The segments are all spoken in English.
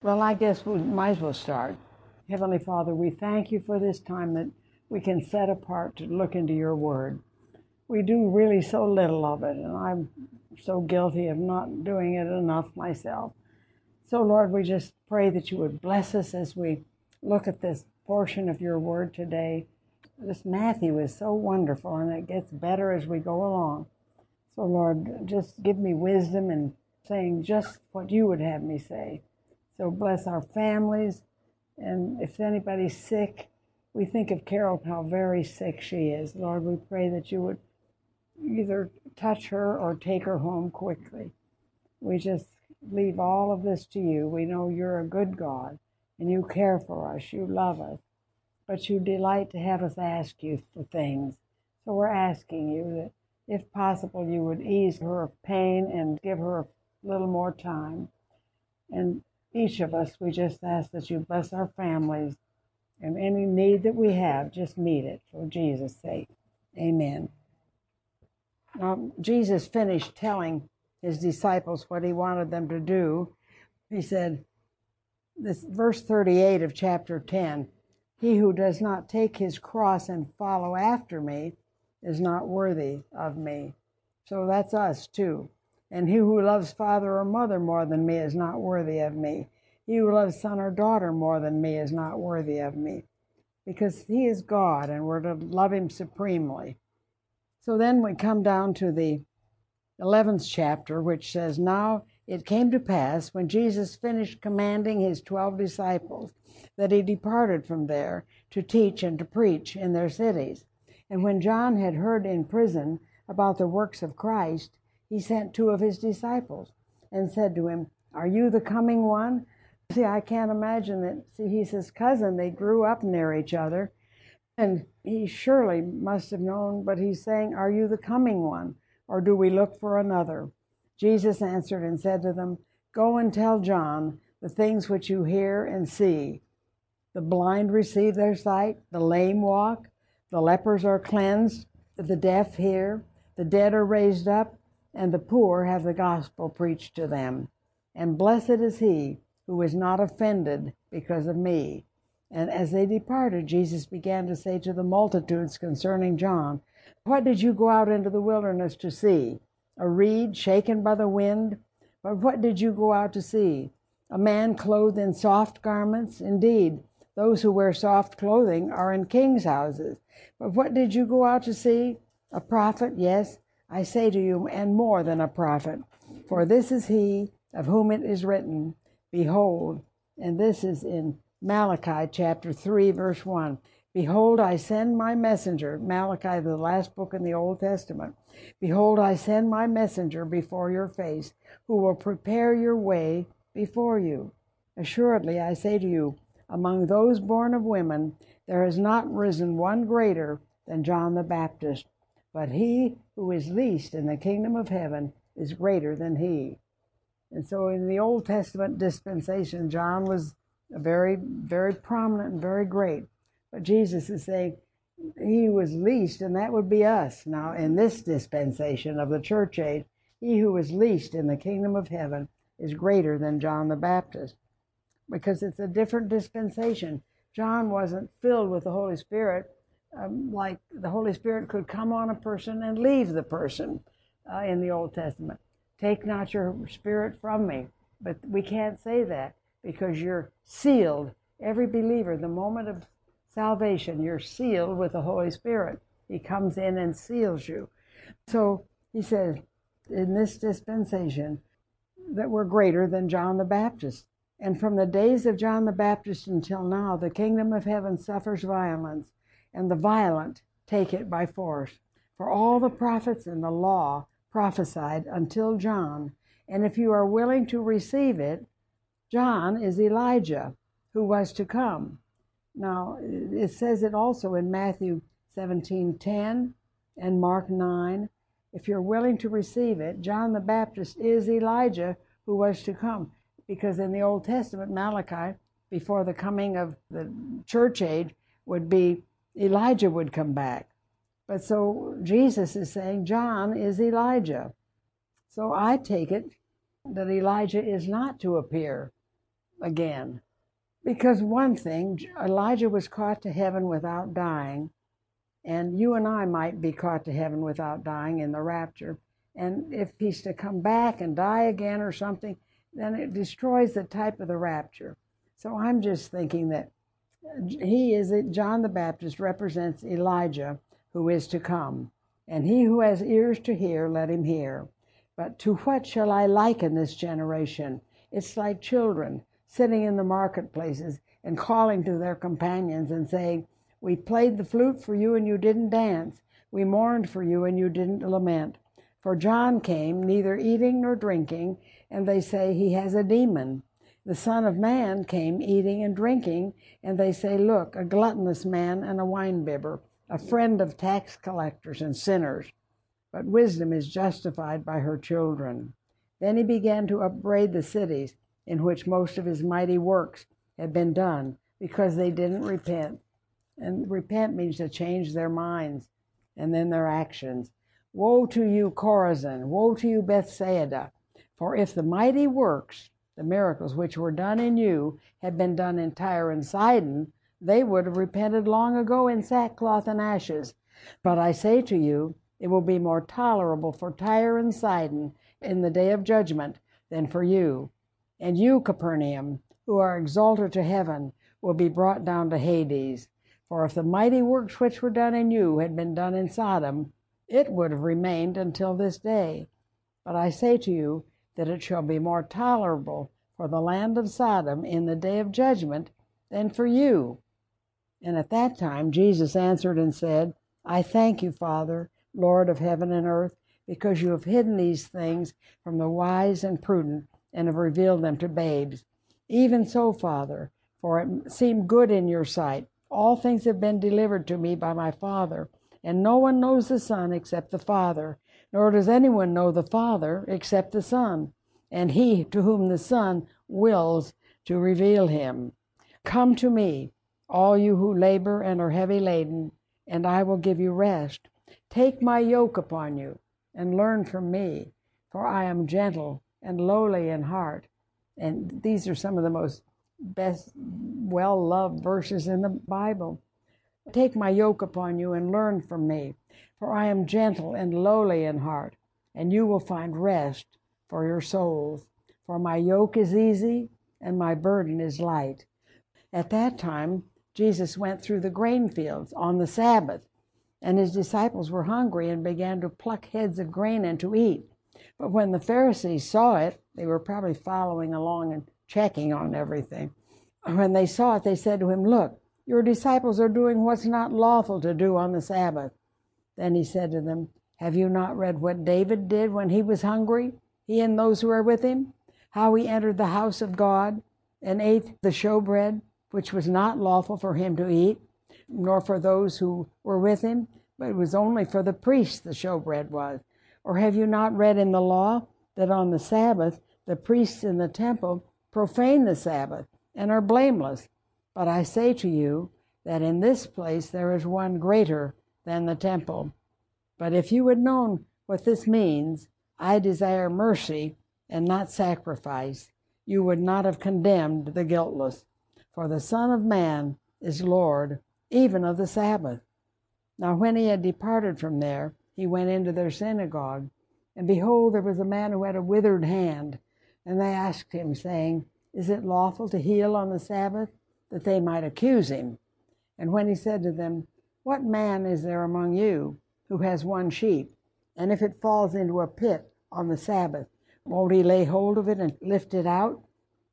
Well, I guess we might as well start. Heavenly Father, we thank you for this time that we can set apart to look into your word. We do really so little of it, and I'm so guilty of not doing it enough myself. So, Lord, we just pray that you would bless us as we look at this portion of your word today. This Matthew is so wonderful, and it gets better as we go along. So, Lord, just give me wisdom in saying just what you would have me say. So bless our families. And if anybody's sick, we think of Carol, how very sick she is. Lord, we pray that you would either touch her or take her home quickly. We just leave all of this to you. We know you're a good God and you care for us, you love us, but you delight to have us ask you for things. So we're asking you that if possible, you would ease her pain and give her a little more time. And each of us, we just ask that you bless our families and any need that we have, just meet it for Jesus' sake. Amen. Now, Jesus finished telling his disciples what he wanted them to do. He said, this verse 38 of chapter 10 He who does not take his cross and follow after me is not worthy of me. So that's us too. And he who loves father or mother more than me is not worthy of me. He who loves son or daughter more than me is not worthy of me. Because he is God and we're to love him supremely. So then we come down to the 11th chapter, which says, Now it came to pass when Jesus finished commanding his twelve disciples that he departed from there to teach and to preach in their cities. And when John had heard in prison about the works of Christ, he sent two of his disciples and said to him, Are you the coming one? See, I can't imagine that. See, he's his cousin. They grew up near each other. And he surely must have known, but he's saying, Are you the coming one? Or do we look for another? Jesus answered and said to them, Go and tell John the things which you hear and see. The blind receive their sight, the lame walk, the lepers are cleansed, the deaf hear, the dead are raised up, and the poor have the gospel preached to them. And blessed is he who is not offended because of me. And as they departed, Jesus began to say to the multitudes concerning John, What did you go out into the wilderness to see? A reed shaken by the wind? But what did you go out to see? A man clothed in soft garments? Indeed, those who wear soft clothing are in kings' houses. But what did you go out to see? A prophet? Yes, I say to you, and more than a prophet. For this is he of whom it is written, Behold, and this is in Malachi chapter 3, verse 1. Behold, I send my messenger, Malachi, the last book in the Old Testament. Behold, I send my messenger before your face, who will prepare your way before you. Assuredly, I say to you, among those born of women, there has not risen one greater than John the Baptist, but he who is least in the kingdom of heaven is greater than he. And so in the Old Testament dispensation, John was very, very prominent and very great. But Jesus is saying he was least, and that would be us. Now, in this dispensation of the church age, he who is least in the kingdom of heaven is greater than John the Baptist because it's a different dispensation. John wasn't filled with the Holy Spirit um, like the Holy Spirit could come on a person and leave the person uh, in the Old Testament. Take not your spirit from me. But we can't say that because you're sealed. Every believer, the moment of salvation, you're sealed with the Holy Spirit. He comes in and seals you. So he says, in this dispensation, that we're greater than John the Baptist. And from the days of John the Baptist until now, the kingdom of heaven suffers violence, and the violent take it by force. For all the prophets and the law prophesied until John. And if you are willing to receive it, John is Elijah who was to come. Now, it says it also in Matthew 17:10 and Mark 9. If you're willing to receive it, John the Baptist is Elijah who was to come. Because in the Old Testament, Malachi, before the coming of the church age, would be Elijah would come back. But so Jesus is saying John is Elijah. So I take it that Elijah is not to appear again. Because one thing, Elijah was caught to heaven without dying, and you and I might be caught to heaven without dying in the rapture. And if he's to come back and die again or something, then it destroys the type of the rapture. So I'm just thinking that he is John the Baptist represents Elijah who is to come. And he who has ears to hear, let him hear. But to what shall I liken this generation? It's like children sitting in the marketplaces and calling to their companions and saying, We played the flute for you and you didn't dance. We mourned for you and you didn't lament. For John came neither eating nor drinking, and they say he has a demon. The Son of Man came eating and drinking, and they say, Look, a gluttonous man and a winebibber, a friend of tax collectors and sinners. But wisdom is justified by her children. Then he began to upbraid the cities in which most of his mighty works had been done because they didn't repent. And repent means to change their minds and then their actions. Woe to you, Chorazin! Woe to you, Bethsaida! For if the mighty works, the miracles which were done in you, had been done in Tyre and Sidon, they would have repented long ago in sackcloth and ashes. But I say to you, it will be more tolerable for Tyre and Sidon in the day of judgment than for you. And you, Capernaum, who are exalted to heaven, will be brought down to Hades. For if the mighty works which were done in you had been done in Sodom, it would have remained until this day. But I say to you that it shall be more tolerable for the land of Sodom in the day of judgment than for you. And at that time Jesus answered and said, I thank you, Father, Lord of heaven and earth, because you have hidden these things from the wise and prudent and have revealed them to babes. Even so, Father, for it seemed good in your sight. All things have been delivered to me by my Father, and no one knows the Son except the Father, nor does anyone know the Father except the Son, and he to whom the Son wills to reveal him. Come to me, all you who labor and are heavy laden, and I will give you rest. Take my yoke upon you and learn from me, for I am gentle and lowly in heart. And these are some of the most best, well loved verses in the Bible. Take my yoke upon you and learn from me, for I am gentle and lowly in heart, and you will find rest for your souls. For my yoke is easy and my burden is light. At that time, Jesus went through the grain fields on the Sabbath, and his disciples were hungry and began to pluck heads of grain and to eat. But when the Pharisees saw it, they were probably following along and checking on everything. When they saw it, they said to him, Look, your disciples are doing what's not lawful to do on the Sabbath. Then he said to them, Have you not read what David did when he was hungry, he and those who were with him? How he entered the house of God and ate the showbread, which was not lawful for him to eat, nor for those who were with him, but it was only for the priests the showbread was. Or have you not read in the law that on the Sabbath the priests in the temple profane the Sabbath and are blameless? But I say to you that in this place there is one greater than the temple. But if you had known what this means, I desire mercy and not sacrifice, you would not have condemned the guiltless. For the Son of Man is Lord even of the Sabbath. Now, when he had departed from there, he went into their synagogue. And behold, there was a man who had a withered hand. And they asked him, saying, Is it lawful to heal on the Sabbath? That they might accuse him. And when he said to them, What man is there among you who has one sheep? And if it falls into a pit on the Sabbath, won't he lay hold of it and lift it out?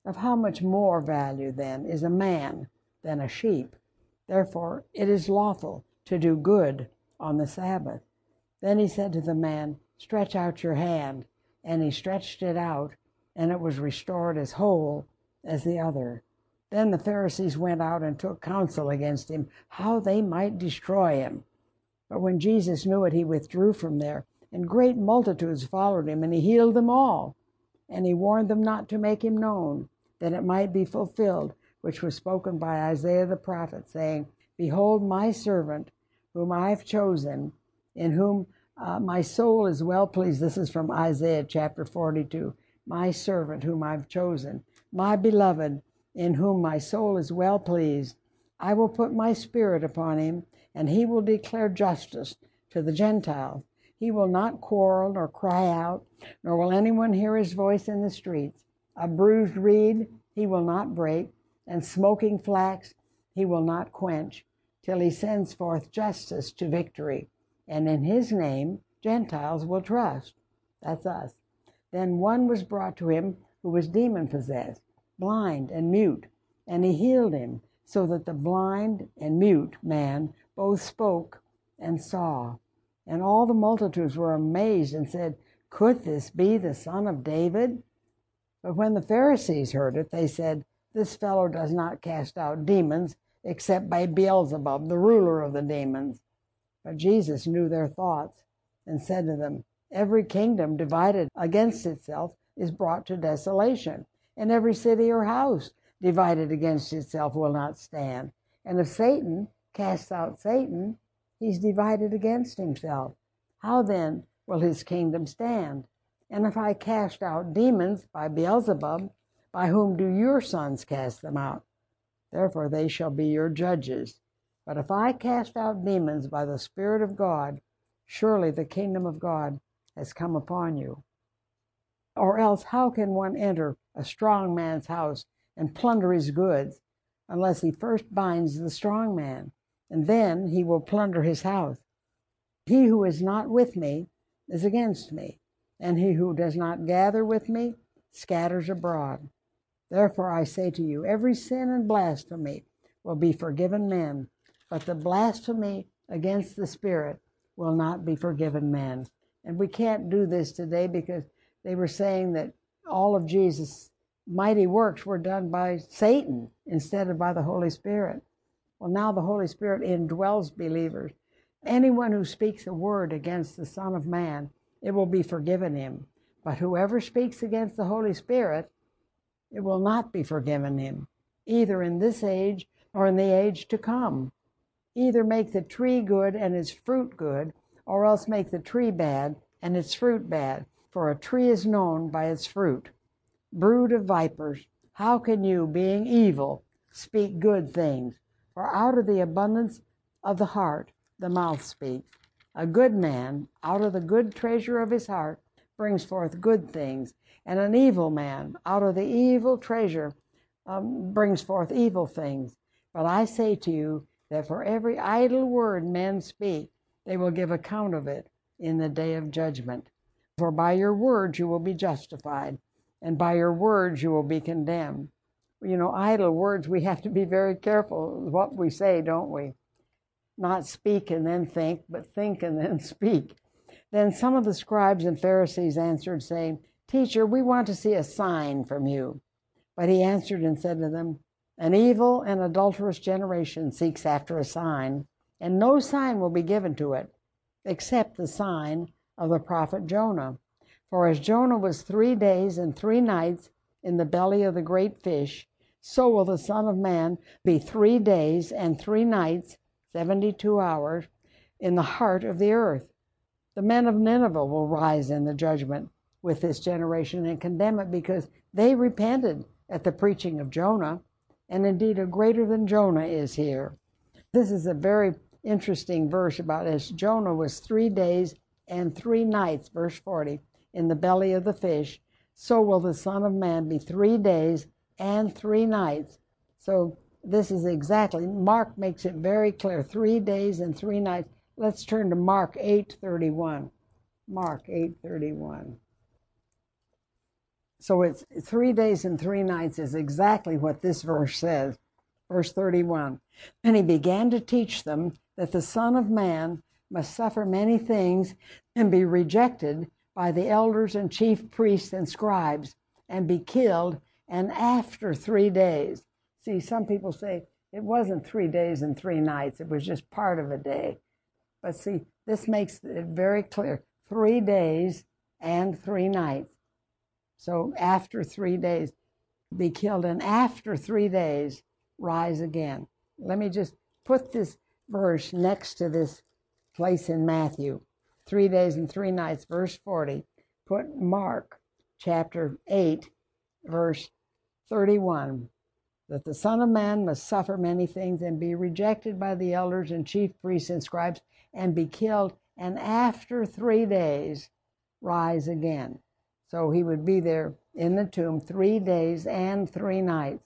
Of how much more value, then, is a man than a sheep? Therefore, it is lawful to do good on the Sabbath. Then he said to the man, Stretch out your hand. And he stretched it out, and it was restored as whole as the other. Then the Pharisees went out and took counsel against him, how they might destroy him. But when Jesus knew it, he withdrew from there, and great multitudes followed him, and he healed them all. And he warned them not to make him known, that it might be fulfilled, which was spoken by Isaiah the prophet, saying, Behold, my servant, whom I have chosen, in whom uh, my soul is well pleased. This is from Isaiah chapter 42. My servant, whom I've chosen, my beloved, in whom my soul is well pleased. I will put my spirit upon him, and he will declare justice to the Gentiles. He will not quarrel nor cry out, nor will anyone hear his voice in the streets. A bruised reed he will not break, and smoking flax he will not quench, till he sends forth justice to victory. And in his name Gentiles will trust. That's us. Then one was brought to him who was demon possessed, blind and mute, and he healed him, so that the blind and mute man both spoke and saw. And all the multitudes were amazed and said, Could this be the son of David? But when the Pharisees heard it, they said, This fellow does not cast out demons except by Beelzebub, the ruler of the demons. But Jesus knew their thoughts and said to them, Every kingdom divided against itself is brought to desolation, and every city or house divided against itself will not stand. And if Satan casts out Satan, he's divided against himself. How then will his kingdom stand? And if I cast out demons by Beelzebub, by whom do your sons cast them out? Therefore they shall be your judges. But if I cast out demons by the Spirit of God, surely the kingdom of God has come upon you. Or else, how can one enter a strong man's house and plunder his goods unless he first binds the strong man? And then he will plunder his house. He who is not with me is against me and he who does not gather with me scatters abroad. Therefore I say to you, every sin and blasphemy will be forgiven men, but the blasphemy against the Spirit will not be forgiven men. And we can't do this today because they were saying that all of Jesus' mighty works were done by Satan instead of by the Holy Spirit. Well, now the Holy Spirit indwells believers. Anyone who speaks a word against the Son of Man it will be forgiven him. But whoever speaks against the Holy Spirit, it will not be forgiven him, either in this age or in the age to come. Either make the tree good and its fruit good, or else make the tree bad and its fruit bad, for a tree is known by its fruit. Brood of vipers, how can you, being evil, speak good things? For out of the abundance of the heart the mouth speaks. A good man, out of the good treasure of his heart, brings forth good things, and an evil man, out of the evil treasure, um, brings forth evil things. But I say to you that for every idle word men speak, they will give account of it in the day of judgment. For by your words you will be justified, and by your words you will be condemned. You know, idle words, we have to be very careful what we say, don't we? not speak and then think, but think and then speak. Then some of the scribes and Pharisees answered, saying, Teacher, we want to see a sign from you. But he answered and said to them, An evil and adulterous generation seeks after a sign, and no sign will be given to it, except the sign of the prophet Jonah. For as Jonah was three days and three nights in the belly of the great fish, so will the Son of Man be three days and three nights 72 hours in the heart of the earth. The men of Nineveh will rise in the judgment with this generation and condemn it because they repented at the preaching of Jonah, and indeed a greater than Jonah is here. This is a very interesting verse about as Jonah was three days and three nights, verse 40, in the belly of the fish, so will the Son of Man be three days and three nights. So this is exactly mark makes it very clear three days and three nights. Let's turn to mark 8.31 mark 8.31 so it's three days and three nights is exactly what this verse says verse 31 and he began to teach them that the son of man must suffer many things and be rejected by the elders and chief priests and scribes and be killed and after three days See, some people say it wasn't three days and three nights, it was just part of a day. But see, this makes it very clear three days and three nights. So after three days, be killed, and after three days, rise again. Let me just put this verse next to this place in Matthew three days and three nights, verse 40. Put Mark chapter 8, verse 31 that the Son of Man must suffer many things and be rejected by the elders and chief priests and scribes and be killed, and after three days rise again. So he would be there in the tomb three days and three nights.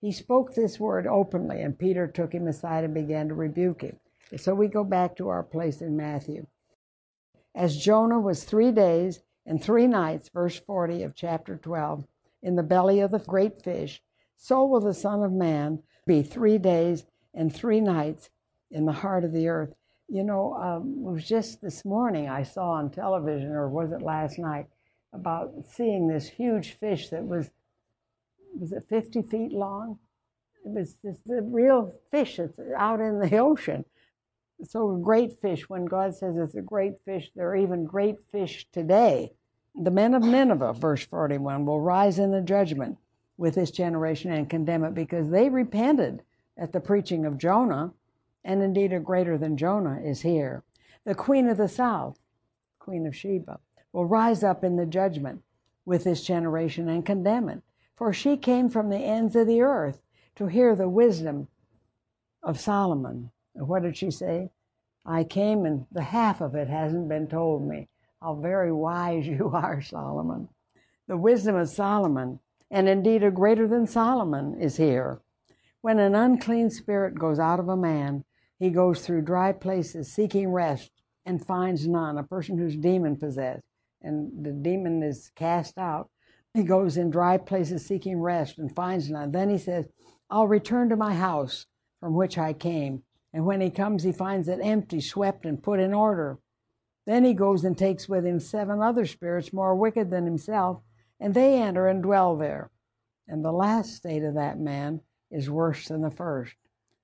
He spoke this word openly, and Peter took him aside and began to rebuke him. So we go back to our place in Matthew. As Jonah was three days and three nights, verse 40 of chapter 12, in the belly of the great fish, so will the Son of Man be three days and three nights in the heart of the earth. You know, um, it was just this morning I saw on television, or was it last night, about seeing this huge fish that was, was it 50 feet long? It was just a real fish that's out in the ocean. So a great fish, when God says it's a great fish, there are even great fish today. The men of Nineveh, verse 41, will rise in the judgment with this generation and condemn it because they repented at the preaching of Jonah, and indeed a greater than Jonah is here. The queen of the south, Queen of Sheba, will rise up in the judgment with this generation and condemn it. For she came from the ends of the earth to hear the wisdom of Solomon. What did she say? I came and the half of it hasn't been told me. How very wise you are, Solomon. The wisdom of Solomon and indeed a greater than Solomon is here. When an unclean spirit goes out of a man, he goes through dry places seeking rest and finds none. A person who's demon possessed and the demon is cast out, he goes in dry places seeking rest and finds none. Then he says, I'll return to my house from which I came. And when he comes, he finds it empty, swept, and put in order. Then he goes and takes with him seven other spirits more wicked than himself and they enter and dwell there. And the last state of that man is worse than the first.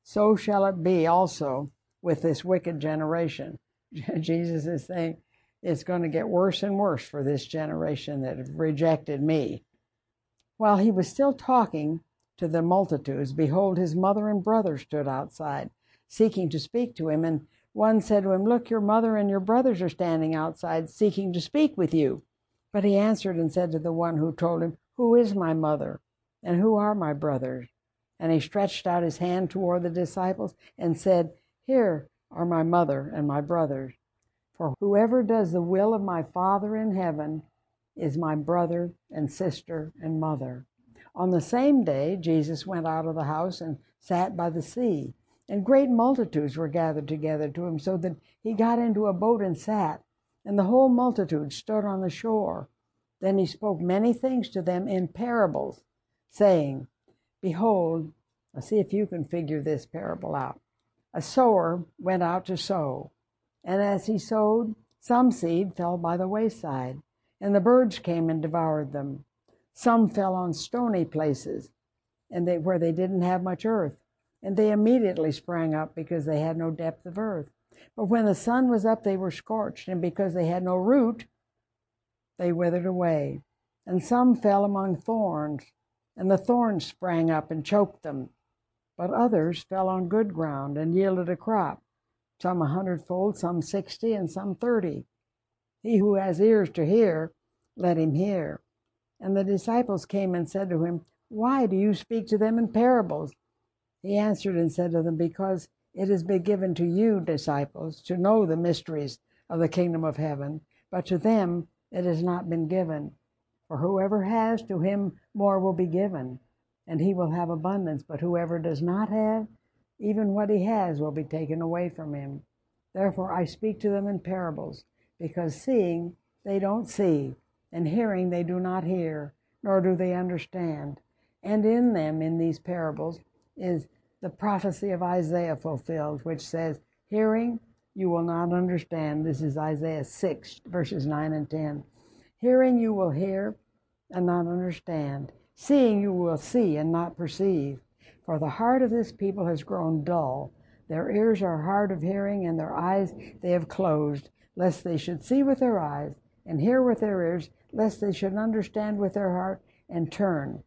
So shall it be also with this wicked generation. Jesus is saying it's going to get worse and worse for this generation that have rejected me. While he was still talking to the multitudes, behold, his mother and brother stood outside, seeking to speak to him. And one said to him, Look, your mother and your brothers are standing outside, seeking to speak with you. But he answered and said to the one who told him, Who is my mother? And who are my brothers? And he stretched out his hand toward the disciples and said, Here are my mother and my brothers. For whoever does the will of my Father in heaven is my brother and sister and mother. On the same day, Jesus went out of the house and sat by the sea, and great multitudes were gathered together to him, so that he got into a boat and sat and the whole multitude stood on the shore. Then he spoke many things to them in parables, saying, Behold, see if you can figure this parable out. A sower went out to sow, and as he sowed, some seed fell by the wayside, and the birds came and devoured them. Some fell on stony places, and they, where they didn't have much earth, and they immediately sprang up because they had no depth of earth. But when the sun was up, they were scorched, and because they had no root, they withered away. And some fell among thorns, and the thorns sprang up and choked them. But others fell on good ground and yielded a crop, some a hundredfold, some sixty, and some thirty. He who has ears to hear, let him hear. And the disciples came and said to him, Why do you speak to them in parables? He answered and said to them, Because it has been given to you, disciples, to know the mysteries of the kingdom of heaven, but to them it has not been given. For whoever has, to him more will be given, and he will have abundance. But whoever does not have, even what he has will be taken away from him. Therefore I speak to them in parables, because seeing they don't see, and hearing they do not hear, nor do they understand. And in them, in these parables, is the prophecy of Isaiah fulfilled, which says, Hearing, you will not understand. This is Isaiah 6, verses 9 and 10. Hearing, you will hear and not understand. Seeing, you will see and not perceive. For the heart of this people has grown dull. Their ears are hard of hearing, and their eyes they have closed, lest they should see with their eyes, and hear with their ears, lest they should understand with their heart, and turn,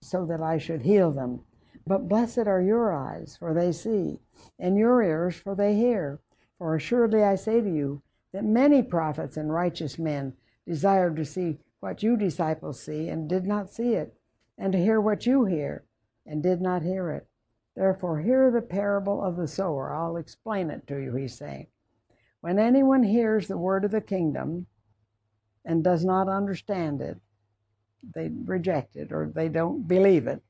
so that I should heal them. But blessed are your eyes, for they see, and your ears, for they hear. For assuredly I say to you, that many prophets and righteous men desired to see what you disciples see, and did not see it, and to hear what you hear, and did not hear it. Therefore, hear the parable of the sower. I'll explain it to you, he's saying. When anyone hears the word of the kingdom and does not understand it, they reject it or they don't believe it,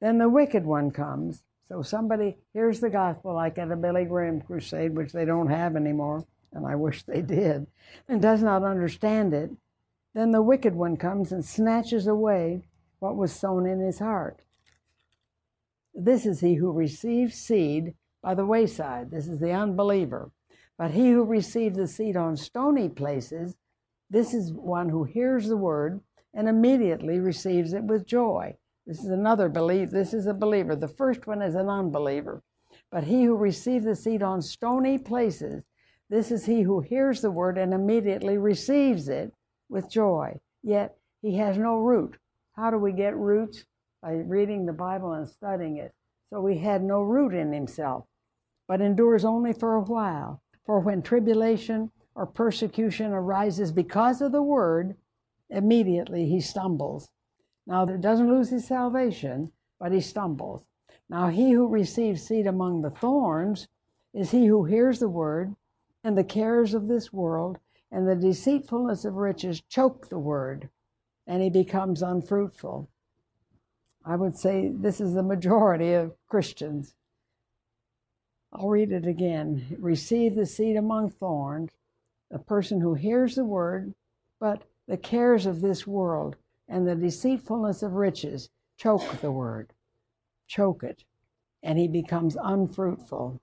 then the wicked one comes. So somebody hears the gospel, like at a Billy Graham crusade, which they don't have anymore, and I wish they did, and does not understand it. Then the wicked one comes and snatches away what was sown in his heart. This is he who receives seed by the wayside. This is the unbeliever. But he who receives the seed on stony places, this is one who hears the word and immediately receives it with joy. This is another belief. This is a believer. The first one is an unbeliever. But he who receives the seed on stony places, this is he who hears the word and immediately receives it with joy. Yet he has no root. How do we get roots? by reading the Bible and studying it. So he had no root in himself, but endures only for a while. For when tribulation or persecution arises because of the word, immediately he stumbles. Now, he doesn't lose his salvation, but he stumbles. Now, he who receives seed among the thorns is he who hears the word, and the cares of this world and the deceitfulness of riches choke the word, and he becomes unfruitful. I would say this is the majority of Christians. I'll read it again. Receive the seed among thorns, a person who hears the word, but the cares of this world and the deceitfulness of riches choke the word, choke it, and he becomes unfruitful.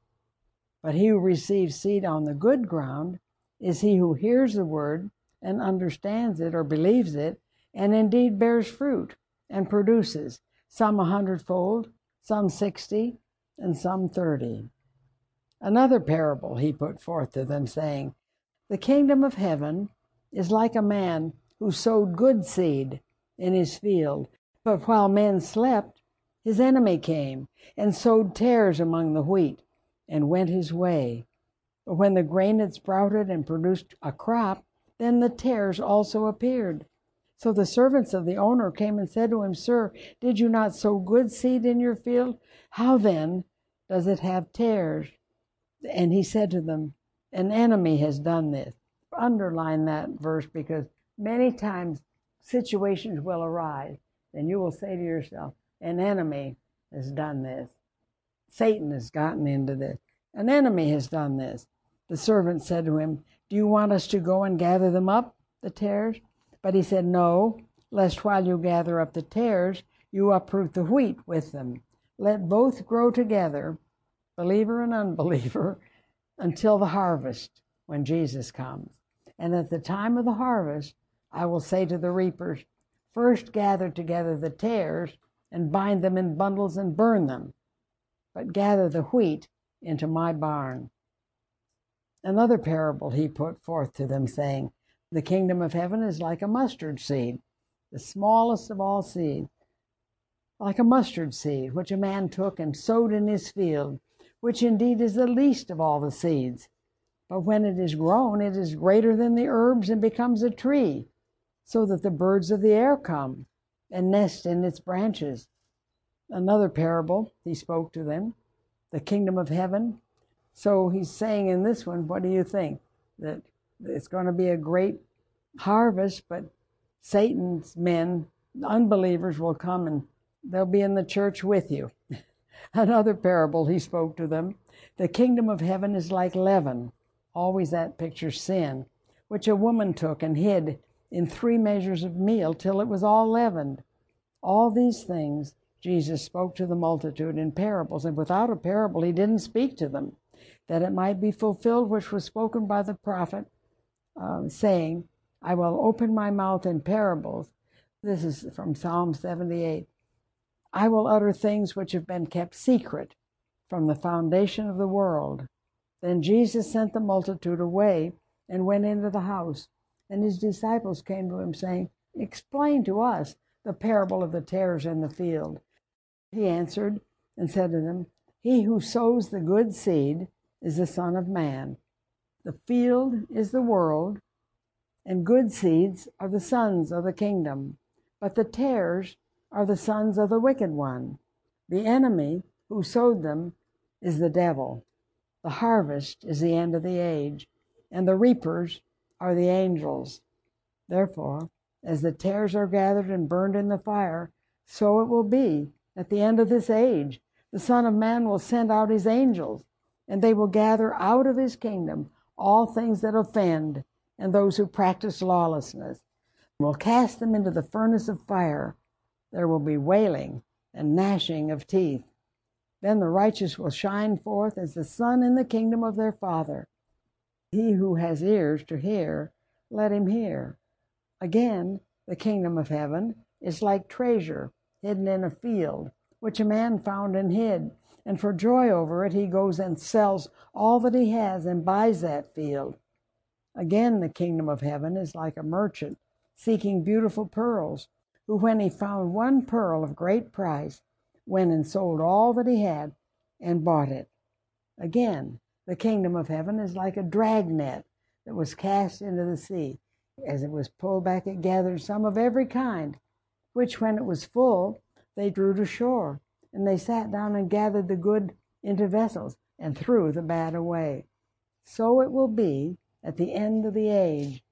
But he who receives seed on the good ground is he who hears the word and understands it or believes it, and indeed bears fruit and produces some a hundredfold, some sixty, and some thirty. Another parable he put forth to them, saying, The kingdom of heaven is like a man who sowed good seed in his field, but while men slept, his enemy came and sowed tares among the wheat and went his way. But when the grain had sprouted and produced a crop, then the tares also appeared. So the servants of the owner came and said to him, Sir, did you not sow good seed in your field? How then does it have tares? And he said to them, An enemy has done this. Underline that verse because many times situations will arise, and you will say to yourself, An enemy has done this. Satan has gotten into this. An enemy has done this. The servant said to him, Do you want us to go and gather them up, the tares? But he said, No, lest while you gather up the tares, you uproot the wheat with them. Let both grow together, believer and unbeliever, until the harvest, when Jesus comes. And at the time of the harvest, I will say to the reapers, First gather together the tares and bind them in bundles and burn them, but gather the wheat into my barn. Another parable he put forth to them, saying, the kingdom of heaven is like a mustard seed, the smallest of all seeds, like a mustard seed, which a man took and sowed in his field, which indeed is the least of all the seeds. But when it is grown, it is greater than the herbs and becomes a tree, so that the birds of the air come and nest in its branches. Another parable he spoke to them, the kingdom of heaven. So he's saying in this one, what do you think? That it's going to be a great harvest, but Satan's men, unbelievers, will come and they'll be in the church with you. Another parable he spoke to them the kingdom of heaven is like leaven, always that picture sin, which a woman took and hid in three measures of meal till it was all leavened. All these things Jesus spoke to the multitude in parables, and without a parable he didn't speak to them, that it might be fulfilled which was spoken by the prophet um, saying, I will open my mouth in parables. This is from Psalm 78. I will utter things which have been kept secret from the foundation of the world. Then Jesus sent the multitude away and went into the house. And his disciples came to him, saying, Explain to us the parable of the tares in the field. He answered and said to them, He who sows the good seed is the Son of Man. The field is the world, and good seeds are the sons of the kingdom, but the tares are the sons of the wicked one. The enemy who sowed them is the devil. The harvest is the end of the age, and the reapers are the angels. Therefore, as the tares are gathered and burned in the fire, so it will be at the end of this age. The Son of Man will send out his angels, and they will gather out of his kingdom all things that offend and those who practice lawlessness, and will cast them into the furnace of fire. There will be wailing and gnashing of teeth. Then the righteous will shine forth as the sun in the kingdom of their Father. He who has ears to hear, let him hear. Again, the kingdom of heaven is like treasure hidden in a field, which a man found and hid. And for joy over it, he goes and sells all that he has and buys that field. Again, the kingdom of heaven is like a merchant seeking beautiful pearls, who, when he found one pearl of great price, went and sold all that he had and bought it. Again, the kingdom of heaven is like a dragnet that was cast into the sea. As it was pulled back, it gathered some of every kind, which, when it was full, they drew to shore. And they sat down and gathered the good into vessels and threw the bad away. So it will be at the end of the age.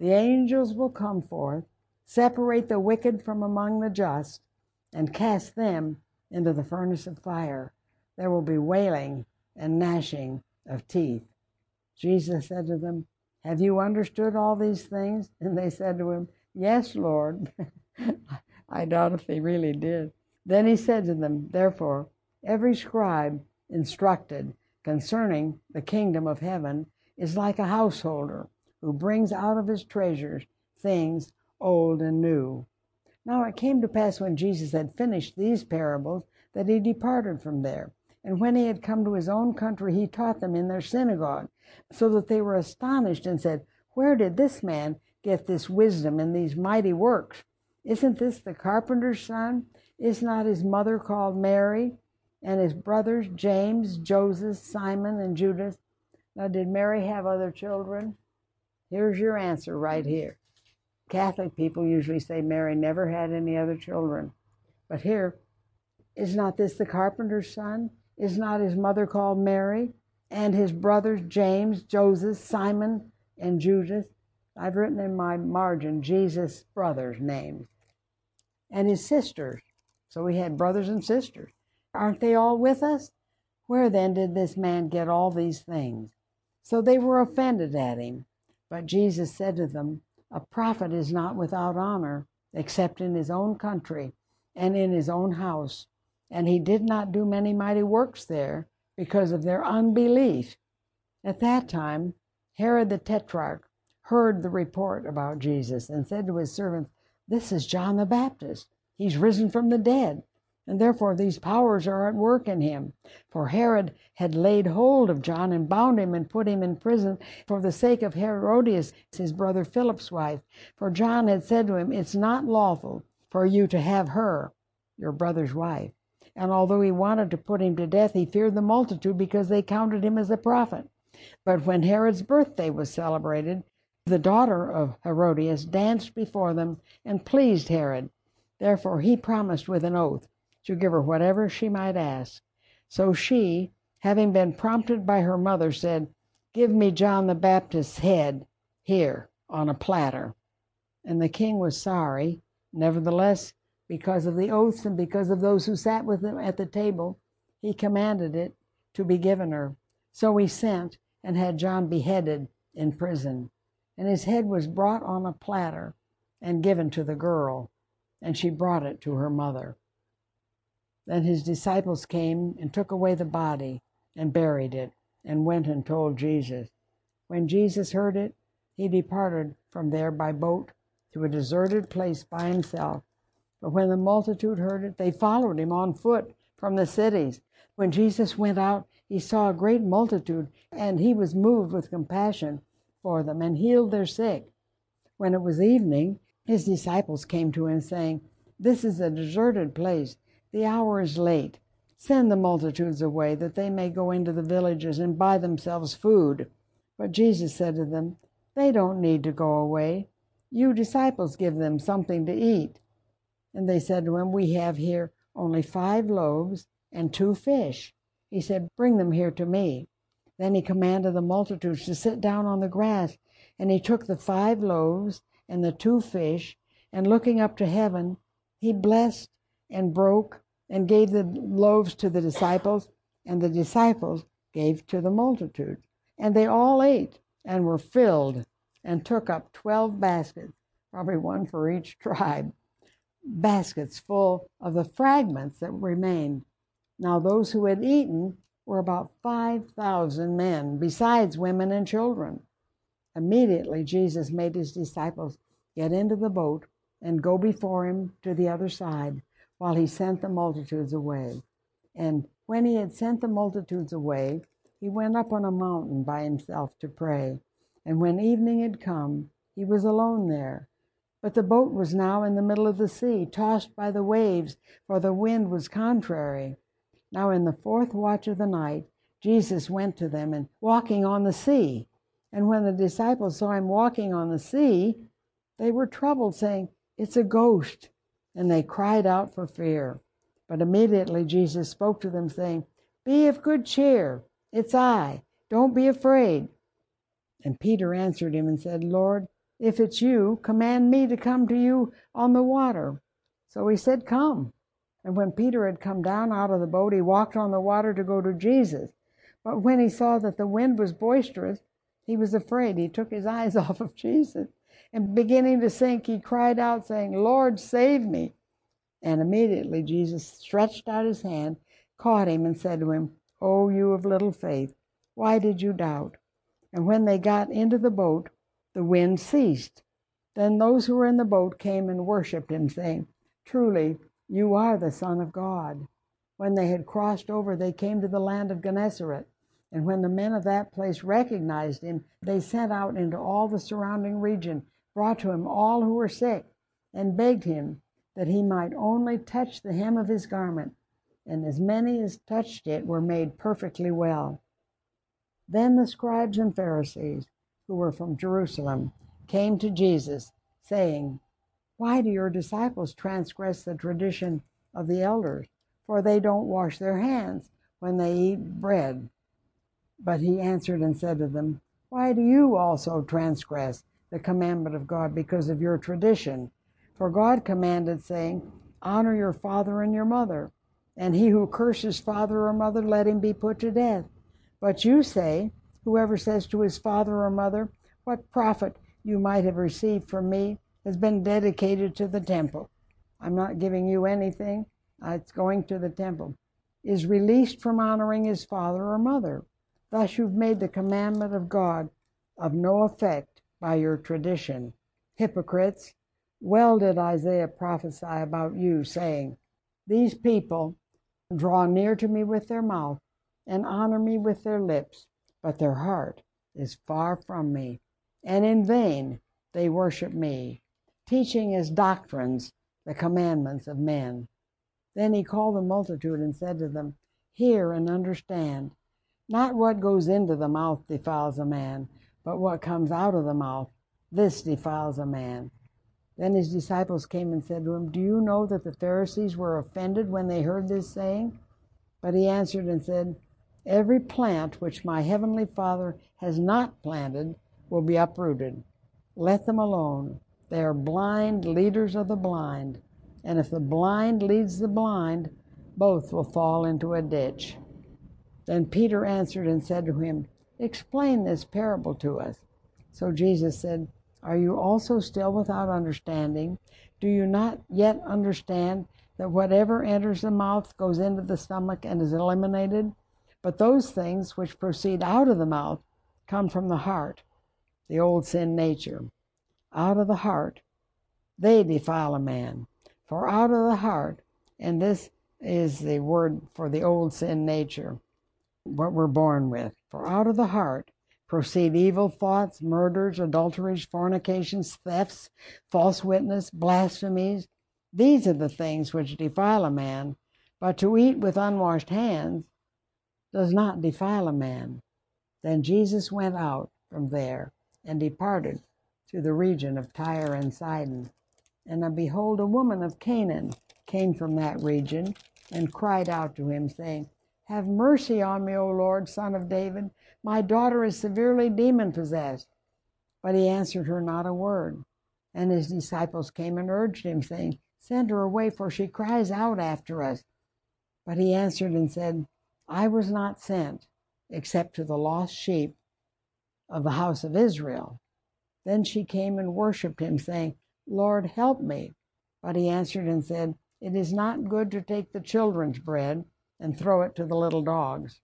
The angels will come forth, separate the wicked from among the just, and cast them into the furnace of fire. There will be wailing and gnashing of teeth. Jesus said to them, Have you understood all these things? And they said to him, Yes, Lord. I doubt if they really did. Then he said to them, Therefore, every scribe instructed concerning the kingdom of heaven is like a householder who brings out of his treasures things old and new. Now it came to pass when Jesus had finished these parables that he departed from there. And when he had come to his own country, he taught them in their synagogue, so that they were astonished and said, Where did this man get this wisdom and these mighty works? Isn't this the carpenter's son? Is not his mother called Mary? And his brothers, James, Joseph, Simon, and Judas? Now, did Mary have other children? Here's your answer right here. Catholic people usually say Mary never had any other children. But here, is not this the carpenter's son? Is not his mother called Mary? And his brothers, James, Joseph, Simon, and Judas? I've written in my margin Jesus' brothers' names and his sisters. So he had brothers and sisters. Aren't they all with us? Where then did this man get all these things? So they were offended at him. But Jesus said to them, A prophet is not without honor, except in his own country and in his own house. And he did not do many mighty works there because of their unbelief. At that time, Herod the Tetrarch heard the report about Jesus and said to his servants, this is John the Baptist. He's risen from the dead, and therefore these powers are at work in him. For Herod had laid hold of John and bound him and put him in prison for the sake of Herodias, his brother Philip's wife. For John had said to him, It's not lawful for you to have her, your brother's wife. And although he wanted to put him to death, he feared the multitude because they counted him as a prophet. But when Herod's birthday was celebrated, the daughter of Herodias danced before them and pleased Herod. Therefore he promised with an oath to give her whatever she might ask. So she, having been prompted by her mother, said, Give me John the Baptist's head here on a platter. And the king was sorry. Nevertheless, because of the oaths and because of those who sat with him at the table, he commanded it to be given her. So he sent and had John beheaded in prison and his head was brought on a platter and given to the girl, and she brought it to her mother. Then his disciples came and took away the body and buried it, and went and told Jesus. When Jesus heard it, he departed from there by boat to a deserted place by himself. But when the multitude heard it, they followed him on foot from the cities. When Jesus went out, he saw a great multitude, and he was moved with compassion for them and healed their sick. When it was evening, his disciples came to him, saying, This is a deserted place. The hour is late. Send the multitudes away, that they may go into the villages and buy themselves food. But Jesus said to them, They don't need to go away. You disciples give them something to eat. And they said to him, We have here only five loaves and two fish. He said, Bring them here to me. Then he commanded the multitudes to sit down on the grass, and he took the five loaves and the two fish, and looking up to heaven, he blessed and broke and gave the loaves to the disciples, and the disciples gave to the multitude. And they all ate and were filled and took up twelve baskets, probably one for each tribe, baskets full of the fragments that remained. Now, those who had eaten were about 5,000 men, besides women and children. Immediately, Jesus made his disciples get into the boat and go before him to the other side while he sent the multitudes away. And when he had sent the multitudes away, he went up on a mountain by himself to pray. And when evening had come, he was alone there. But the boat was now in the middle of the sea, tossed by the waves, for the wind was contrary. Now, in the fourth watch of the night, Jesus went to them and walking on the sea. And when the disciples saw him walking on the sea, they were troubled, saying, It's a ghost. And they cried out for fear. But immediately Jesus spoke to them, saying, Be of good cheer. It's I. Don't be afraid. And Peter answered him and said, Lord, if it's you, command me to come to you on the water. So he said, Come. And when Peter had come down out of the boat, he walked on the water to go to Jesus. But when he saw that the wind was boisterous, he was afraid. He took his eyes off of Jesus. And beginning to sink, he cried out, saying, Lord, save me. And immediately Jesus stretched out his hand, caught him, and said to him, O you of little faith, why did you doubt? And when they got into the boat, the wind ceased. Then those who were in the boat came and worshipped him, saying, Truly, you are the Son of God. When they had crossed over, they came to the land of Gennesaret. And when the men of that place recognized him, they sent out into all the surrounding region, brought to him all who were sick, and begged him that he might only touch the hem of his garment. And as many as touched it were made perfectly well. Then the scribes and Pharisees, who were from Jerusalem, came to Jesus, saying, why do your disciples transgress the tradition of the elders? For they don't wash their hands when they eat bread. But he answered and said to them, Why do you also transgress the commandment of God because of your tradition? For God commanded, saying, Honor your father and your mother, and he who curses father or mother, let him be put to death. But you say, Whoever says to his father or mother, What profit you might have received from me has been dedicated to the temple. I'm not giving you anything, uh, it's going to the temple. Is released from honoring his father or mother. Thus you've made the commandment of God of no effect by your tradition. Hypocrites, well did Isaiah prophesy about you, saying, These people draw near to me with their mouth and honor me with their lips, but their heart is far from me, and in vain they worship me, teaching as doctrines the commandments of men. Then he called the multitude and said to them, Hear and understand. Not what goes into the mouth defiles a man, but what comes out of the mouth, this defiles a man. Then his disciples came and said to him, Do you know that the Pharisees were offended when they heard this saying? But he answered and said, Every plant which my heavenly Father has not planted will be uprooted. Let them alone. They are blind leaders of the blind, and if the blind leads the blind, both will fall into a ditch. Then Peter answered and said to him, Explain this parable to us. So Jesus said, Are you also still without understanding? Do you not yet understand that whatever enters the mouth goes into the stomach and is eliminated? But those things which proceed out of the mouth come from the heart, the old sin nature out of the heart, they defile a man. For out of the heart, and this is the word for the old sin nature, what we're born with. For out of the heart proceed evil thoughts, murders, adulteries, fornications, thefts, false witness, blasphemies. These are the things which defile a man. But to eat with unwashed hands does not defile a man. Then Jesus went out from there and departed to the region of Tyre and Sidon. And behold, a woman of Canaan, came from that region and cried out to him, saying, Have mercy on me, O Lord, son of David. My daughter is severely demon possessed. But he answered her not a word. And his disciples came and urged him, saying, Send her away, for she cries out after us. But he answered and said, I was not sent except to the lost sheep of the house of Israel. Then she came and worshipped him, saying, Lord, help me. But he answered and said, It is not good to take the children's bread and throw it to the little dogs.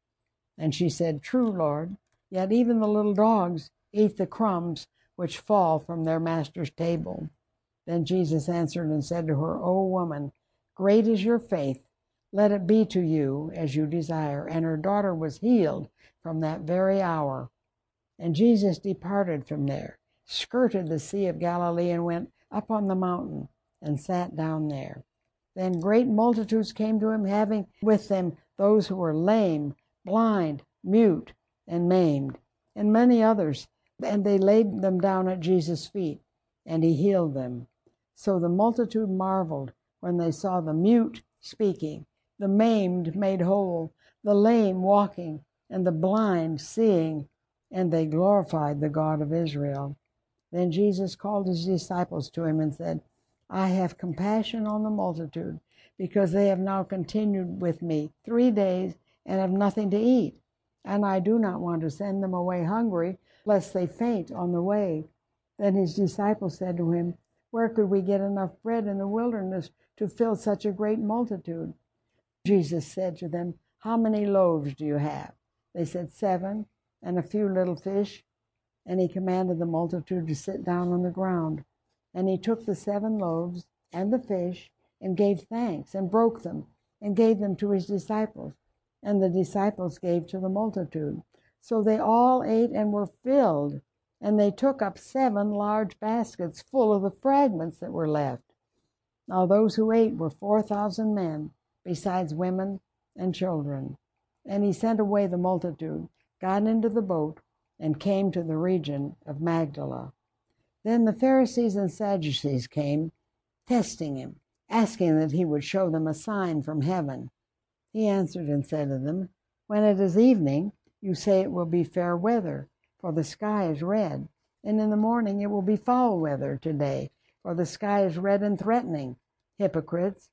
And she said, True, Lord, yet even the little dogs eat the crumbs which fall from their master's table. Then Jesus answered and said to her, O woman, great is your faith. Let it be to you as you desire. And her daughter was healed from that very hour. And Jesus departed from there, skirted the Sea of Galilee, and went up on the mountain and sat down there. Then great multitudes came to him, having with them those who were lame, blind, mute, and maimed, and many others and they laid them down at Jesus' feet, and he healed them. So the multitude marveled when they saw the mute speaking, the maimed made whole, the lame walking, and the blind seeing, and they glorified the God of Israel. Then Jesus called his disciples to him and said, I have compassion on the multitude, because they have now continued with me three days and have nothing to eat. And I do not want to send them away hungry, lest they faint on the way. Then his disciples said to him, Where could we get enough bread in the wilderness to fill such a great multitude? Jesus said to them, How many loaves do you have? They said, Seven, and a few little fish. And he commanded the multitude to sit down on the ground. And he took the seven loaves and the fish, and gave thanks, and broke them, and gave them to his disciples. And the disciples gave to the multitude. So they all ate and were filled, and they took up seven large baskets full of the fragments that were left. Now those who ate were four thousand men, besides women and children. And he sent away the multitude, got into the boat, and came to the region of Magdala. Then the Pharisees and Sadducees came, testing him, asking that he would show them a sign from heaven. He answered and said to them, When it is evening, you say it will be fair weather, for the sky is red, and in the morning it will be foul weather today, for the sky is red and threatening. Hypocrites,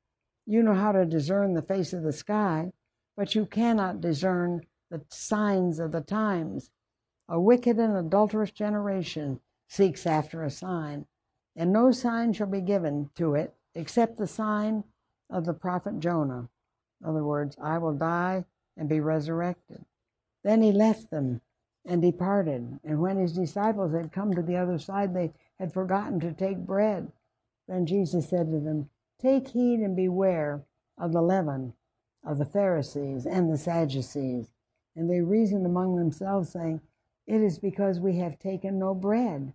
you know how to discern the face of the sky, but you cannot discern the signs of the times. A wicked and adulterous generation seeks after a sign, and no sign shall be given to it except the sign of the prophet Jonah. In other words, I will die and be resurrected. Then he left them and departed. And when his disciples had come to the other side, they had forgotten to take bread. Then Jesus said to them, Take heed and beware of the leaven of the Pharisees and the Sadducees. And they reasoned among themselves, saying, It is because we have taken no bread.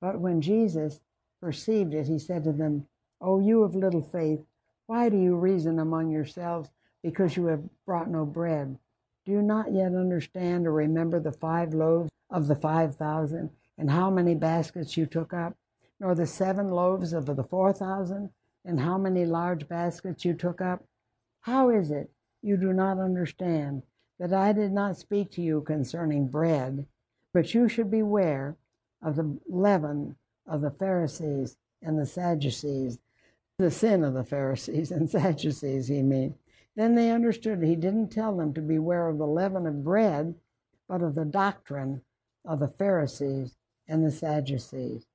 But when Jesus perceived it, he said to them, O you of little faith, why do you reason among yourselves because you have brought no bread? Do you not yet understand or remember the five loaves of the five thousand, and how many baskets you took up? Nor the seven loaves of the four thousand, and how many large baskets you took up? How is it you do not understand that I did not speak to you concerning bread, but you should beware of the leaven of the Pharisees and the Sadducees, the sin of the Pharisees and Sadducees, he means. Then they understood he didn't tell them to beware of the leaven of bread, but of the doctrine of the Pharisees and the Sadducees.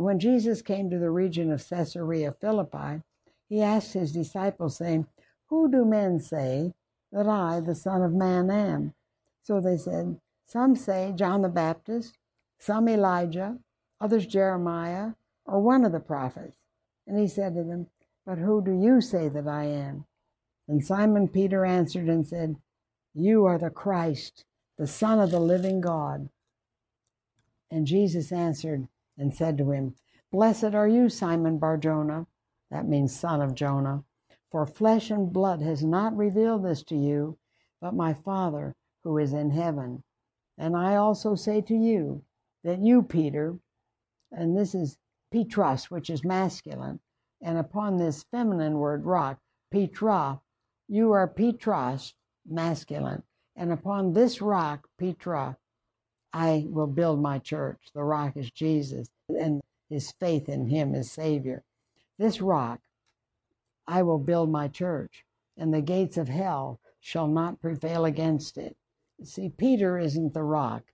And when Jesus came to the region of Caesarea Philippi, he asked his disciples, saying, Who do men say that I, the Son of Man, am? So they said, Some say John the Baptist, some Elijah, others Jeremiah, or one of the prophets. And he said to them, But who do you say that I am? And Simon Peter answered and said, You are the Christ, the Son of the living God. And Jesus answered and said to him, Blessed are you, Simon Barjona, that means son of Jonah, for flesh and blood has not revealed this to you, but my Father who is in heaven. And I also say to you that you, Peter, and this is Petros, which is masculine, And upon this feminine word, rock, Petra, you are Petros, masculine. And upon this rock, Petra, I will build my church. The rock is Jesus and his faith in him as Savior. This rock, I will build my church, and the gates of hell shall not prevail against it. See, Peter isn't the rock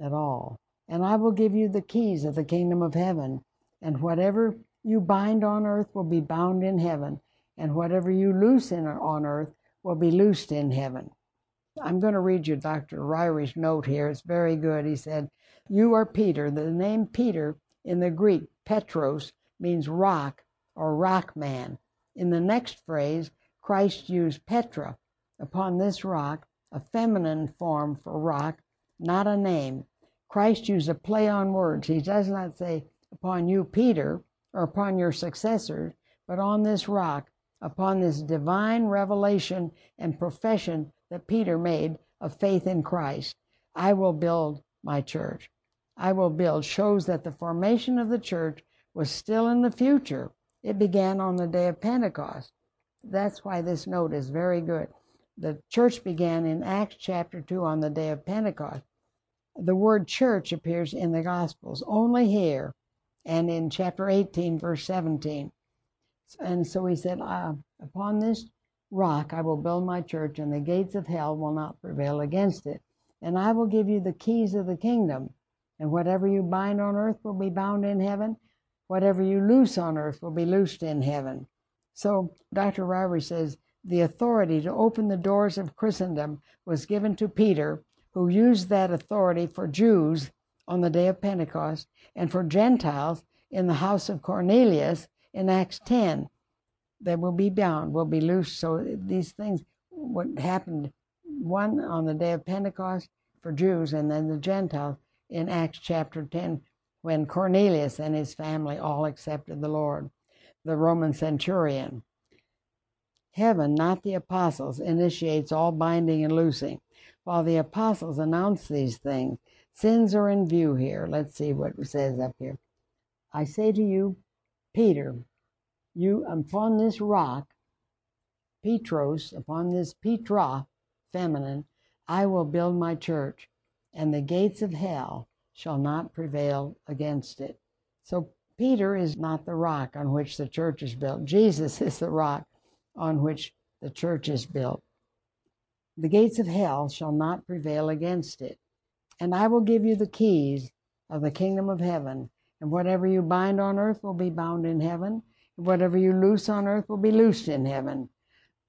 at all. And I will give you the keys of the kingdom of heaven, and whatever you bind on earth will be bound in heaven, and whatever you loose in, on earth will be loosed in heaven. I'm going to read you Dr. Ryrie's note here. It's very good. He said, You are Peter. The name Peter in the Greek, Petros, means rock or rock man. In the next phrase, Christ used Petra. Upon this rock, a feminine form for rock, not a name. Christ used a play on words. He does not say, Upon you, Peter, or upon your successors, but on this rock, upon this divine revelation and profession that Peter made of faith in Christ. I will build my church. I will build shows that the formation of the church was still in the future. It began on the day of Pentecost. That's why this note is very good. The church began in Acts chapter 2 on the day of Pentecost. The word church appears in the Gospels only here and in chapter 18, verse 17. And so he said, uh, Upon this rock I will build my church, and the gates of hell will not prevail against it. And I will give you the keys of the kingdom. And whatever you bind on earth will be bound in heaven. Whatever you loose on earth will be loosed in heaven. So Dr. Ryrie says the authority to open the doors of Christendom was given to Peter, who used that authority for Jews on the day of Pentecost and for Gentiles in the house of Cornelius in Acts 10. They will be bound, will be loosed. So uh, these things, what happened, one on the day of Pentecost for Jews, and then the Gentiles in Acts chapter 10, when Cornelius and his family all accepted the Lord, the Roman centurion. Heaven, not the apostles, initiates all binding and loosing. While the apostles announce these things, sins are in view here. Let's see what it says up here. I say to you, Peter, you upon this rock, Petros, upon this Petra, feminine, I will build my church, and the gates of hell shall not prevail against it. So Peter is not the rock on which the church is built. Jesus is the rock on which the church is built. The gates of hell shall not prevail against it. And I will give you the keys of the kingdom of heaven. And whatever you bind on earth will be bound in heaven, whatever you loose on earth will be loosed in heaven.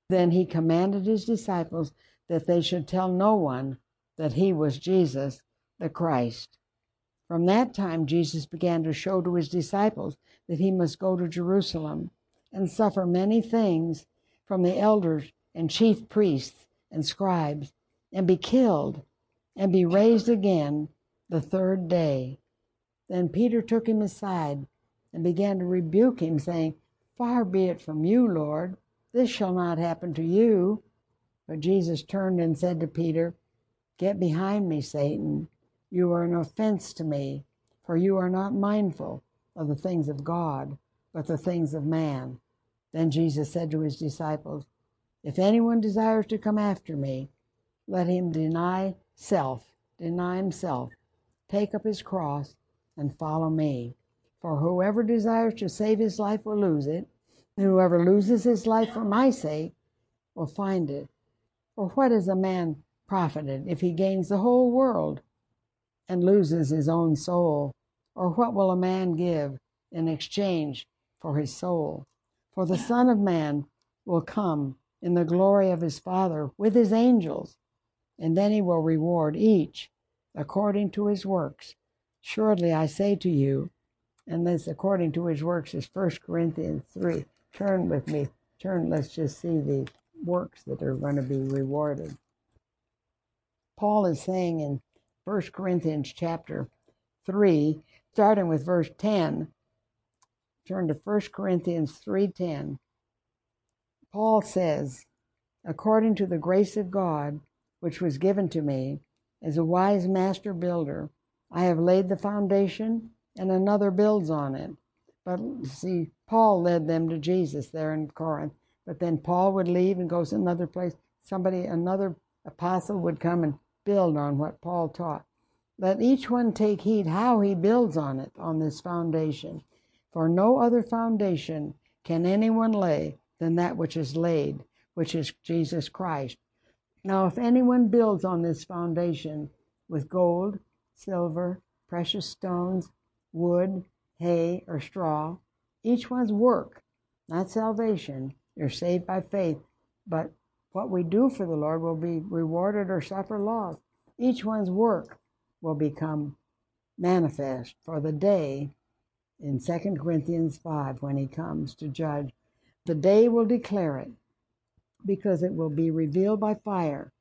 Then he commanded his disciples that they should tell no one that he was Jesus, the Christ. From that time, Jesus began to show to his disciples that he must go to Jerusalem and suffer many things from the elders and chief priests and scribes, and be killed, and be raised again the third day. Then Peter took him aside and began to rebuke him, saying, Far be it from you, Lord, this shall not happen to you. But Jesus turned and said to Peter, Get behind me, Satan. You are an offense to me, for you are not mindful of the things of God, but the things of man. Then Jesus said to his disciples, If anyone desires to come after me, let him deny self, deny himself, take up his cross, and follow me. For whoever desires to save his life will lose it, and whoever loses his life for my sake will find it. For what is a man profited if he gains the whole world and loses his own soul? Or what will a man give in exchange for his soul? For the Son of Man will come in the glory of his Father with his angels, and then he will reward each according to his works. Surely I say to you, and this according to his works is 1 Corinthians 3. Turn with me. Turn, let's just see the works that are going to be rewarded. Paul is saying in 1 Corinthians chapter 3, starting with verse 10. Turn to 1 Corinthians 3:10. Paul says, according to the grace of God which was given to me as a wise master builder, I have laid the foundation, and another builds on it. But see, Paul led them to Jesus there in Corinth. But then Paul would leave and go to another place. Somebody, another apostle would come and build on what Paul taught. Let each one take heed how he builds on it, on this foundation. For no other foundation can anyone lay than that which is laid, which is Jesus Christ. Now, if anyone builds on this foundation with gold, silver, precious stones, wood, hay, or straw, each one's work, not salvation, you're saved by faith, but what we do for the Lord will be rewarded or suffer loss. Each one's work will become manifest for the day in 2 Corinthians 5 when he comes to judge. The day will declare it because it will be revealed by fire,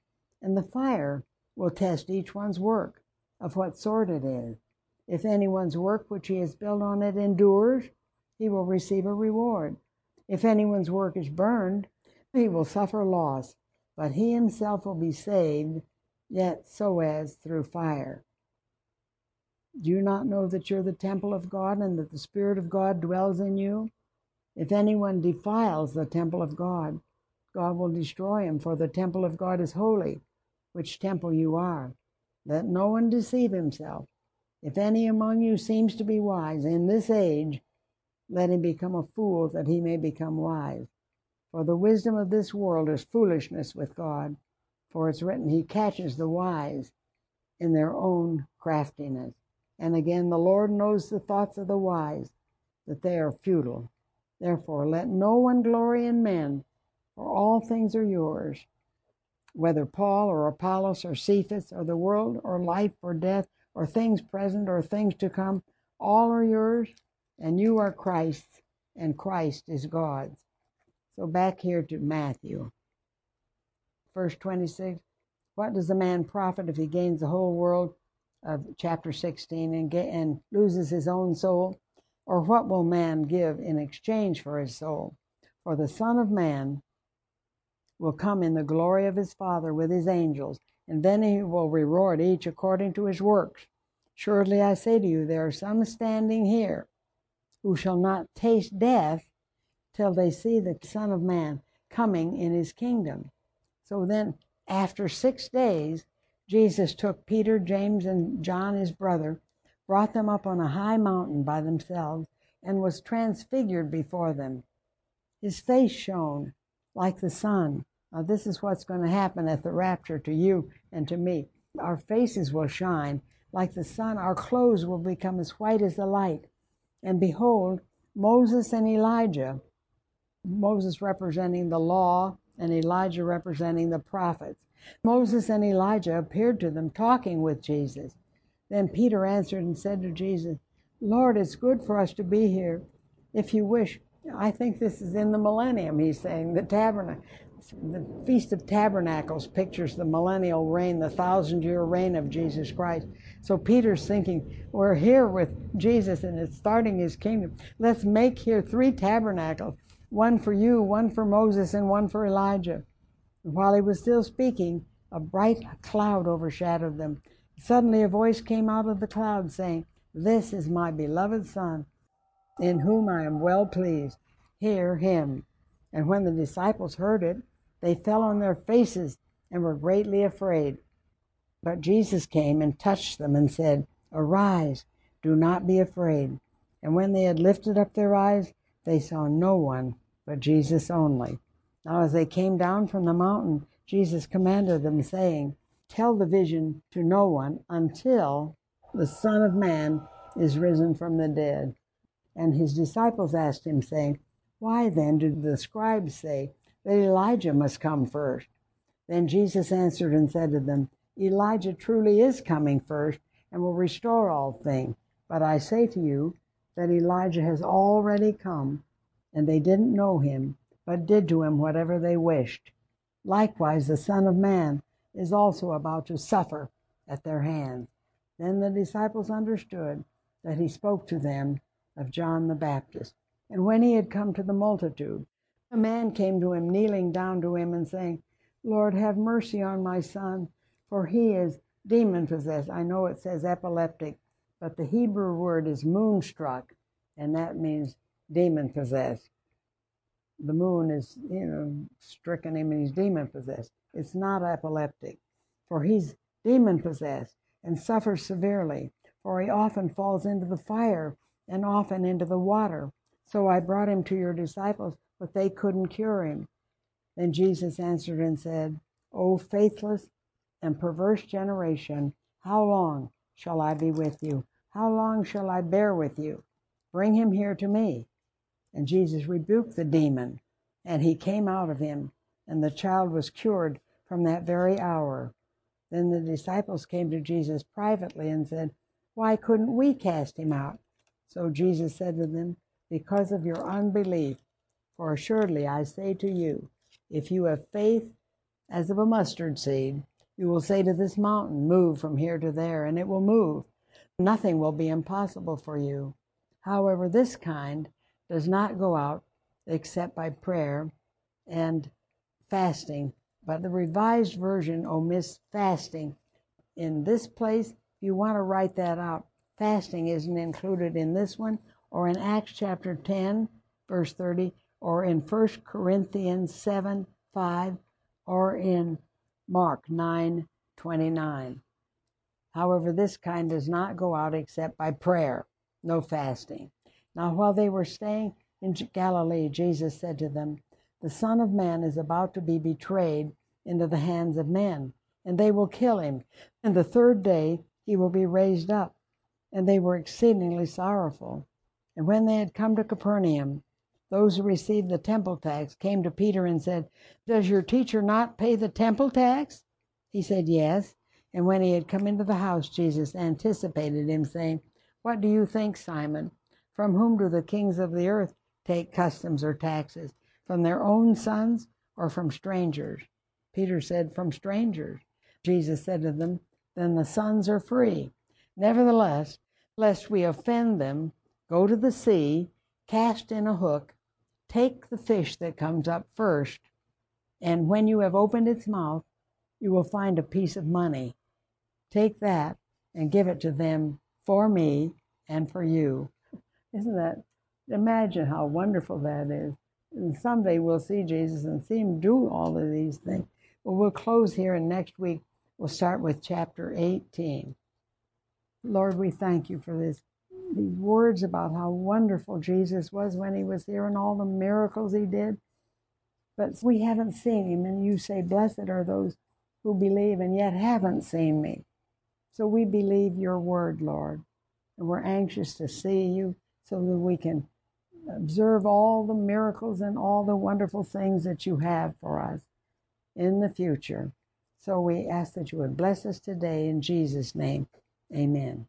and the fire will test each one's work of what sort it is. If anyone's work which he has built on it endures, he will receive a reward. If anyone's work is burned, he will suffer loss, but he himself will be saved, yet so as through fire. Do you not know that you're the temple of God and that the Spirit of God dwells in you? If anyone defiles the temple of God, God will destroy him, for the temple of God is holy, which temple you are. Let no one deceive himself. If any among you seems to be wise in this age, let him become a fool that he may become wise. For the wisdom of this world is foolishness with God. For it's written, He catches the wise in their own craftiness. And again, the Lord knows the thoughts of the wise, that they are futile. Therefore, let no one glory in men, for all things are yours, whether Paul or Apollos or Cephas or the world or life or death or things present or things to come, all are yours, and you are Christ's, and Christ is God's. So back here to Matthew. Verse 26 What does a man profit if he gains the whole world of chapter 16 and, get, and loses his own soul? Or what will man give in exchange for his soul? For the Son of Man will come in the glory of his Father with his angels, and then he will reward each according to his works. Surely I say to you, there are some standing here who shall not taste death till they see the Son of Man coming in his kingdom. So then, after six days, Jesus took Peter, James, and John, his brother, brought them up on a high mountain by themselves, and was transfigured before them. His face shone like the sun. Now, this is what's going to happen at the rapture to you and to me. Our faces will shine like the sun, our clothes will become as white as the light. And behold, Moses and Elijah, Moses representing the law, and Elijah representing the prophets, Moses and Elijah appeared to them talking with Jesus. Then Peter answered and said to Jesus, Lord, it's good for us to be here. If you wish, I think this is in the millennium, he's saying, the tabernacle. The Feast of Tabernacles pictures the millennial reign, the thousand year reign of Jesus Christ. So Peter's thinking, we're here with Jesus and it's starting his kingdom. Let's make here three tabernacles one for you, one for Moses, and one for Elijah. While he was still speaking, a bright cloud overshadowed them. Suddenly a voice came out of the cloud saying, This is my beloved Son, in whom I am well pleased. Hear him. And when the disciples heard it, they fell on their faces and were greatly afraid. But Jesus came and touched them and said, Arise, do not be afraid. And when they had lifted up their eyes, they saw no one but Jesus only. Now, as they came down from the mountain, Jesus commanded them, saying, Tell the vision to no one until the Son of Man is risen from the dead. And his disciples asked him, saying, Why then do the scribes say that Elijah must come first? Then Jesus answered and said to them, Elijah truly is coming first and will restore all things. But I say to you that Elijah has already come, and they didn't know him but did to him whatever they wished. Likewise, the Son of Man is also about to suffer at their hands. Then the disciples understood that he spoke to them of John the Baptist. And when he had come to the multitude, a man came to him, kneeling down to him and saying, Lord, have mercy on my son, for he is demon possessed. I know it says epileptic, but the Hebrew word is moonstruck, and that means demon possessed. The moon is, you know, stricken him and he's demon possessed. It's not epileptic, for he's demon possessed and suffers severely, for he often falls into the fire and often into the water. So I brought him to your disciples, but they couldn't cure him. Then Jesus answered and said, O faithless and perverse generation, how long shall I be with you? How long shall I bear with you? Bring him here to me. And Jesus rebuked the demon, and he came out of him, and the child was cured from that very hour. Then the disciples came to Jesus privately and said, Why couldn't we cast him out? So Jesus said to them, Because of your unbelief. For assuredly I say to you, if you have faith as of a mustard seed, you will say to this mountain, Move from here to there, and it will move. Nothing will be impossible for you. However, this kind does not go out except by prayer and fasting. But the revised version oh, omits fasting. In this place, you want to write that out, fasting isn't included in this one, or in Acts chapter 10, verse 30, or in 1 Corinthians 7, 5, or in Mark 9, 29. However, this kind does not go out except by prayer, no fasting. Now, while they were staying in Galilee, Jesus said to them, The Son of Man is about to be betrayed into the hands of men, and they will kill him. And the third day he will be raised up. And they were exceedingly sorrowful. And when they had come to Capernaum, those who received the temple tax came to Peter and said, Does your teacher not pay the temple tax? He said, Yes. And when he had come into the house, Jesus anticipated him, saying, What do you think, Simon? From whom do the kings of the earth take customs or taxes? From their own sons or from strangers? Peter said, From strangers. Jesus said to them, Then the sons are free. Nevertheless, lest we offend them, go to the sea, cast in a hook, take the fish that comes up first, and when you have opened its mouth, you will find a piece of money. Take that and give it to them for me and for you. Isn't that? Imagine how wonderful that is. And someday we'll see Jesus and see him do all of these things. Well, we'll close here, and next week we'll start with chapter 18. Lord, we thank you for this these words about how wonderful Jesus was when he was here and all the miracles he did. But we haven't seen him, and you say, Blessed are those who believe and yet haven't seen me. So we believe your word, Lord, and we're anxious to see you so that we can observe all the miracles and all the wonderful things that you have for us in the future. So we ask that you would bless us today in Jesus' name. Amen.